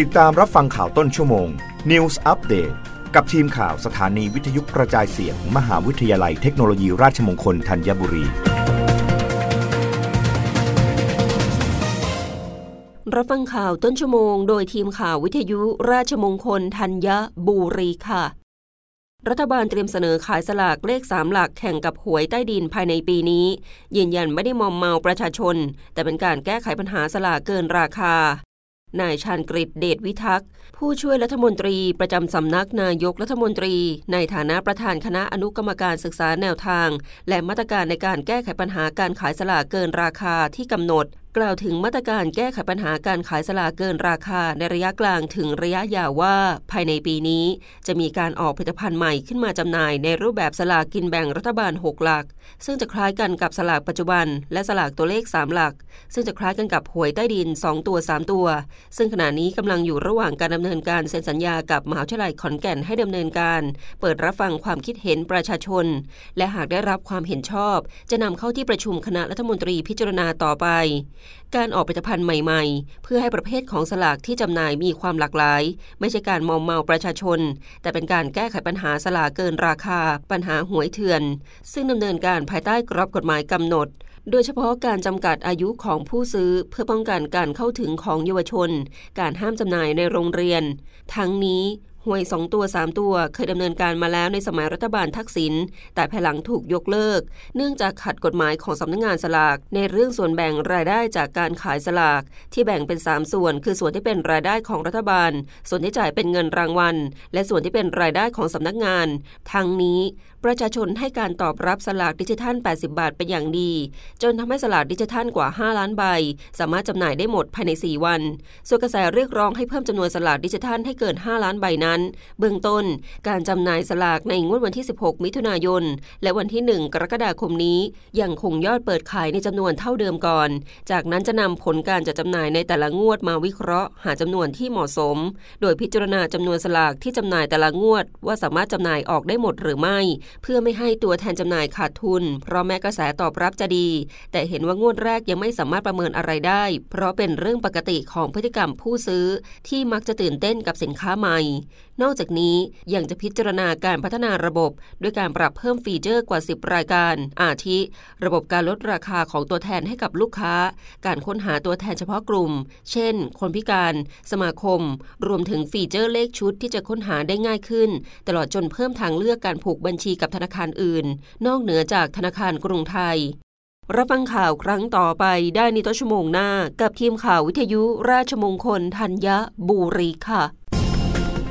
ติดตามรับฟังข่าวต้นชั่วโมง News Update กับทีมข่าวสถานีวิทยุกระจายเสียงมมหาวิทยาลัยเทคโนโลยีราชมงคลธัญบุรี รับฟังข่าวต้นชั่วโมง โดยทีมข่าววิทยุราชมงคลธัญบุรีค่ะ รัฐบาลเตรียมเสนอขายสลากเลขสามหลักแข่งกับหวยใต้ดินภายในปีนี้ ยืนยันไม่ได้มอมเมาประชาชน แต่เป็นการแก้ไขปัญหาสลากเกินราคา นายชาญกฤษเดชวิทักษ์ ผู้ช่วยรัฐมนตรีประจำสำนักนายกรัฐมนตรี ในฐานะประธานคณะอนุกรรมการศึกษาแนวทาง และมาตรการในการแก้ไขปัญหาการขายสลากเกินราคาที่กำหนด กล่าวถึงมาตรการแก้ไขปัญหาการขายสลากเกินราคาในระยะกลางถึงระยะยาวว่า ภายในปีนี้จะมีการออกผลิตภัณฑ์ใหม่ขึ้นมาจำหน่ายในรูปแบบสลากกินแบ่งรัฐบาล 6 หลัก ซึ่งจะคล้ายกันกับสลากปัจจุบัน และสลากตัวเลข 3 หลัก ซึ่งจะคล้ายกันกับหวยใต้ดิน 2 ตัว 3 ตัว ซึ่งขณะนี้กำลังอยู่ระหว่างการดำเนินการเซ็นสัญญากับมหาวิทยาลัยขอนแก่นให้ดำเนินการ เปิดรับฟังความคิดเห็นประชาชน และหากได้รับความเห็นชอบ จะนำเข้าที่ประชุมคณะรัฐมนตรีพิจารณาต่อไปการออกผลิตภัณฑ์ใหม่ๆ เพื่อให้ประเภทของสลากที่จำหน่ายมีความหลากหลาย ไม่ใช่การมอมเมาประชาชน แต่เป็นการแก้ไขปัญหาสลากเกินราคา ปัญหาหวยเถื่อน ซึ่งดำเนินการภายใต้กรอบกฎหมายกำหนด โดยเฉพาะการจำกัดอายุของผู้ซื้อเพื่อป้องกันการเข้าถึงของเยาวชน การห้ามจำหน่ายในโรงเรียน ทั้งนี้ หวย 2 ตัว 3 ตัวเคยดำเนินการมาแล้วในสมัยรัฐบาลทักษิณแต่ภายหลังถูกยกเลิก เนื่องจากขัดกฎหมายของสำนักงงานสลาก ในเรื่องส่วนแบ่งรายได้จากการขายสลาก ที่แบ่งเป็น 3 ส่วน คือส่วนที่เป็นรายได้ของรัฐบาล ส่วนที่จ่ายเป็นเงินรางวัล และส่วนที่เป็นรายได้ของสำนักงาน ทั้งนี้ ประชาชนให้การตอบรับสลากดิจิทัล 80 บาทเป็นอย่างดี จนทำให้สลากดิจิทัลกว่า 5 ล้านใบ สามารถจำหน่ายได้หมดภายใน 4 วัน ส่วนกระแสเรียกร้องให้เพิ่มจำนวนสลากดิจิทัลให้เกิน 5 ล้านใบนั้นเบื้องต้นการจำหน่ายสลากในงวดวันที่ 16 มิถุนายน และวันที่ 1 กรกฎาคมนี้ ยังคงยอดเปิดขายในจำนวนเท่าเดิมก่อน จากนั้นจะนำผลการจัดจำหน่ายในแต่ละงวดมาวิเคราะห์ หาจำนวนที่เหมาะสม โดยพิจารณาจำนวนสลากที่จำหน่ายแต่ละงวด ว่าสามารถจำหน่ายออกได้หมดหรือไม่ เพื่อไม่ให้ตัวแทนจำหน่ายขาดทุน เพราะแม้กระแสตอบรับจะดี แต่เห็นว่างวดแรกยังไม่สามารถประเมินอะไรได้ เพราะเป็นเรื่องปกติของพฤติกรรมผู้ซื้อ ที่มักจะตื่นเต้นกับสินค้าใหม่นอกจากนี้ยังจะพิจารณาการพัฒนาระบบ ด้วยการปรับเพิ่มฟีเจอร์กว่า 10 รายการ อาทิ ระบบการลดราคาของตัวแทนให้กับลูกค้า การค้นหาตัวแทนเฉพาะกลุ่ม เช่น คนพิการ สมาคม รวมถึงฟีเจอร์เลขชุดที่จะค้นหาได้ง่ายขึ้น ตลอดจนเพิ่มทางเลือกการผูกบัญชีกับธนาคารอื่น นอกเหนือจากธนาคารกรุงไทยรับฟังข่าวครั้งต่อไปได้ในต้นชั่วโมงหน้า กับทีมข่าววิทยุราชมงคลธัญบุรีค่ะ